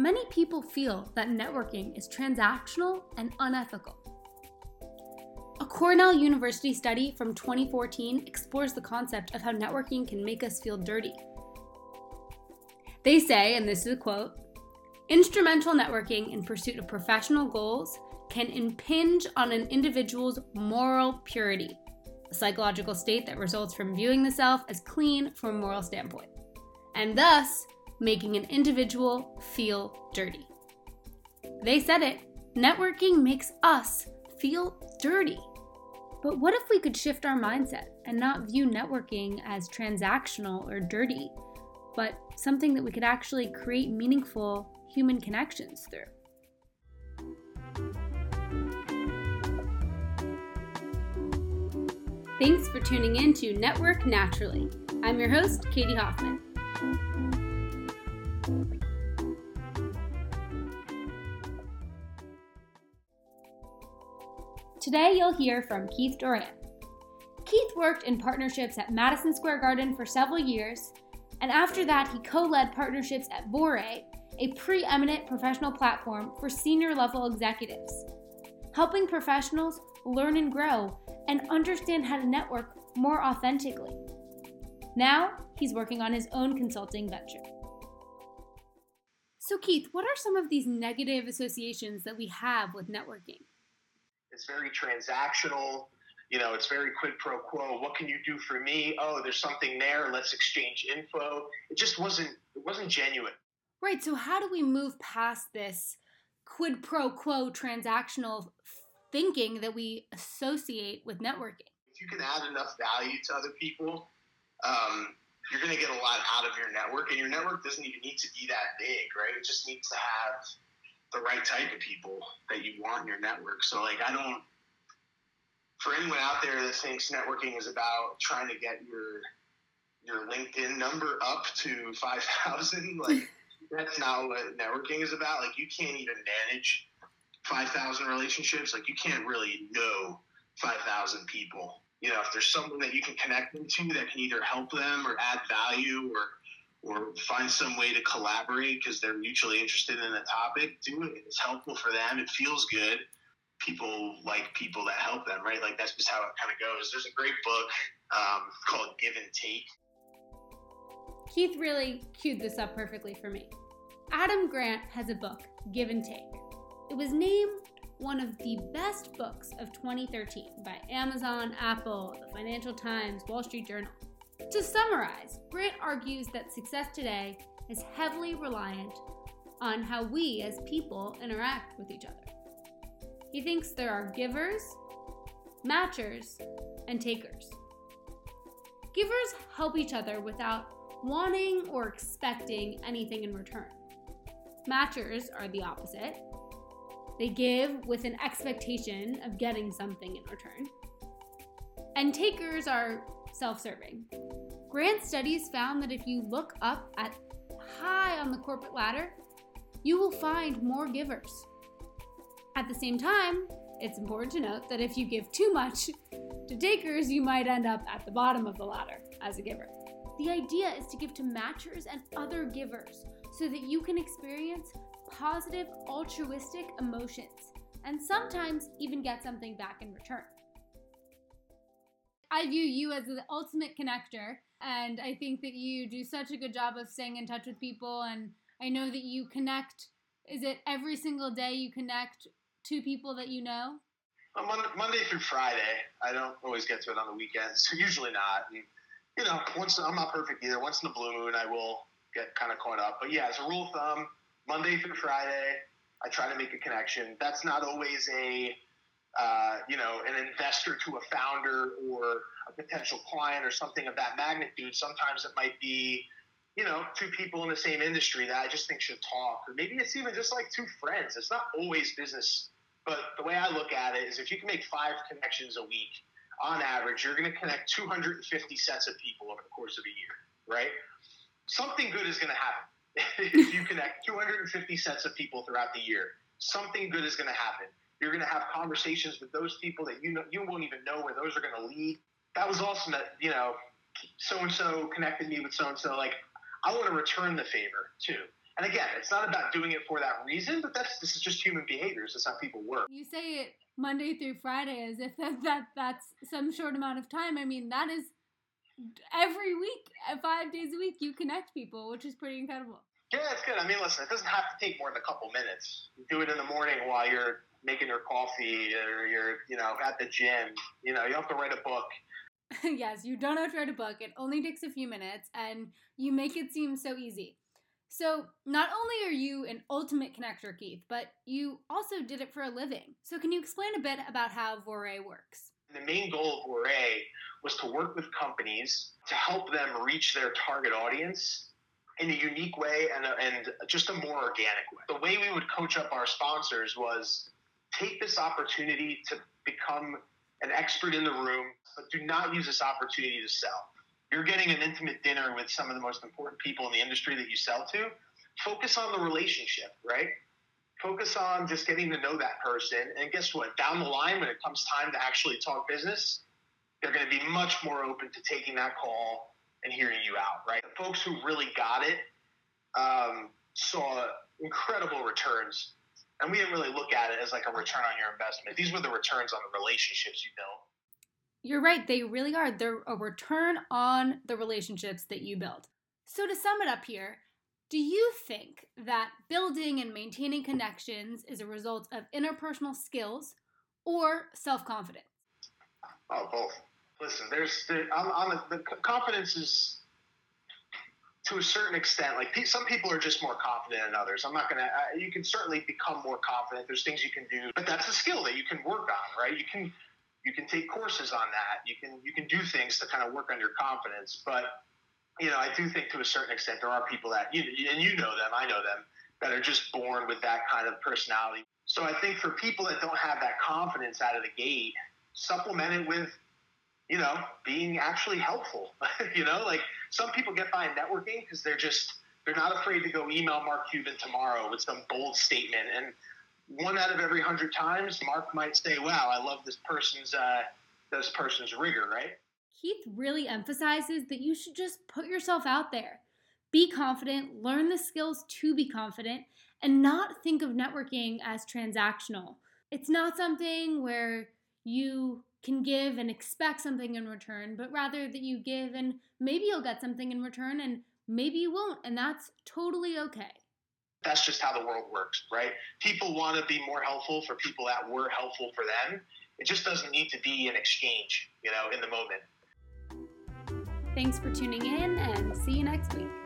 many people feel that networking is transactional and unethical. A Cornell University study from 2014 explores the concept of how networking can make us feel dirty. They say, and this is a quote instrumental networking in pursuit of professional goals can impinge on an individual's moral purity, a psychological state that results from viewing the self as clean from a moral standpoint, and thus making an individual feel dirty. They said it networking makes us feel dirty. But what if we could shift our mindset and not view networking as transactional or dirty, but something that we could actually create meaningful human connections through? Thanks for tuning in to Network Naturally. I'm your host, Katie Hoffman. Today, you'll hear from Keith Doran. Keith worked in partnerships at Madison Square Garden for several years, and after that, he co led partnerships at Bore, a preeminent professional platform for senior level executives, helping professionals learn and grow and understand how to network more authentically. Now, he's working on his own consulting venture. So, Keith, what are some of these negative associations that we have with networking? It's very transactional. You know, it's very quid pro quo. What can you do for me? Oh, there's something there. Let's exchange info. It just wasn't. It wasn't genuine. Right. So, how do we move past this quid pro quo transactional thinking that we associate with networking? If you can add enough value to other people, um, you're going to get a lot out of your network, and your network doesn't even need to be that big, right? It just needs to have the right type of people that you want in your network. So like I don't for anyone out there that thinks networking is about trying to get your your LinkedIn number up to five thousand, like that's not what networking is about. Like you can't even manage five thousand relationships. Like you can't really know five thousand people. You know, if there's someone that you can connect them to that can either help them or add value or or find some way to collaborate because they're mutually interested in the topic. Do it. It's helpful for them. It feels good. People like people that help them, right? Like that's just how it kind of goes. There's a great book um, called Give and Take. Keith really queued this up perfectly for me. Adam Grant has a book, Give and Take. It was named one of the best books of 2013 by Amazon, Apple, the Financial Times, Wall Street Journal. To summarize, Grant argues that success today is heavily reliant on how we as people interact with each other. He thinks there are givers, matchers, and takers. Givers help each other without wanting or expecting anything in return. Matchers are the opposite. They give with an expectation of getting something in return. And takers are self serving. Grant studies found that if you look up at high on the corporate ladder, you will find more givers. At the same time, it's important to note that if you give too much to takers, you might end up at the bottom of the ladder as a giver. The idea is to give to matchers and other givers so that you can experience positive, altruistic emotions and sometimes even get something back in return. I view you as the ultimate connector, and I think that you do such a good job of staying in touch with people. And I know that you connect. Is it every single day you connect to people that you know? Monday through Friday. I don't always get to it on the weekends. Usually not. And, you know, once I'm not perfect either. Once in the blue moon, I will get kind of caught up. But yeah, as a rule of thumb, Monday through Friday, I try to make a connection. That's not always a uh, you know, an investor to a founder or a potential client or something of that magnitude. Sometimes it might be, you know, two people in the same industry that I just think should talk. Or maybe it's even just like two friends. It's not always business. But the way I look at it is if you can make five connections a week, on average, you're going to connect 250 sets of people over the course of a year, right? Something good is going to happen. if you connect 250 sets of people throughout the year, something good is going to happen you're going to have conversations with those people that you know you won't even know where those are going to lead. That was awesome. That you know, so and so connected me with so and so. Like, I want to return the favor too. And again, it's not about doing it for that reason, but that's this is just human behaviors. That's how people work. You say it Monday through Friday as if that, that that's some short amount of time. I mean, that is every week, uh, five days a week, you connect people, which is pretty incredible. Yeah, it's good. I mean, listen, it doesn't have to take more than a couple minutes. You do it in the morning while you're making your coffee or you're, you know, at the gym. You know, you have to write a book. yes, you don't have to write a book. It only takes a few minutes and you make it seem so easy. So, not only are you an ultimate connector, Keith, but you also did it for a living. So, can you explain a bit about how Voray works? The main goal of Voray was to work with companies to help them reach their target audience in a unique way and, a, and just a more organic way. The way we would coach up our sponsors was take this opportunity to become an expert in the room, but do not use this opportunity to sell. You're getting an intimate dinner with some of the most important people in the industry that you sell to. Focus on the relationship, right? Focus on just getting to know that person. And guess what? Down the line, when it comes time to actually talk business, they're going to be much more open to taking that call and hearing you out, right? The folks who really got it um, saw incredible returns. And we didn't really look at it as like a return on your investment. These were the returns on the relationships you built. You're right, they really are. They're a return on the relationships that you build. So, to sum it up here, do you think that building and maintaining connections is a result of interpersonal skills or self confidence? Oh, uh, both. Listen, there's the, on, on the, the confidence is to a certain extent. Like some people are just more confident than others. I'm not gonna. Uh, you can certainly become more confident. There's things you can do, but that's a skill that you can work on, right? You can you can take courses on that. You can you can do things to kind of work on your confidence. But you know, I do think to a certain extent there are people that you and you know them, I know them, that are just born with that kind of personality. So I think for people that don't have that confidence out of the gate, supplement it with you know being actually helpful. you know, like some people get by networking because they're just they're not afraid to go email Mark Cuban tomorrow with some bold statement and one out of every hundred times, Mark might say, "Wow, I love this person's uh, this person's rigor." Right? Keith really emphasizes that you should just put yourself out there, be confident, learn the skills to be confident, and not think of networking as transactional. It's not something where you can give and expect something in return, but rather that you give and maybe you'll get something in return and maybe you won't, and that's totally okay that's just how the world works, right? People want to be more helpful for people that were helpful for them. It just doesn't need to be an exchange, you know, in the moment. Thanks for tuning in and see you next week.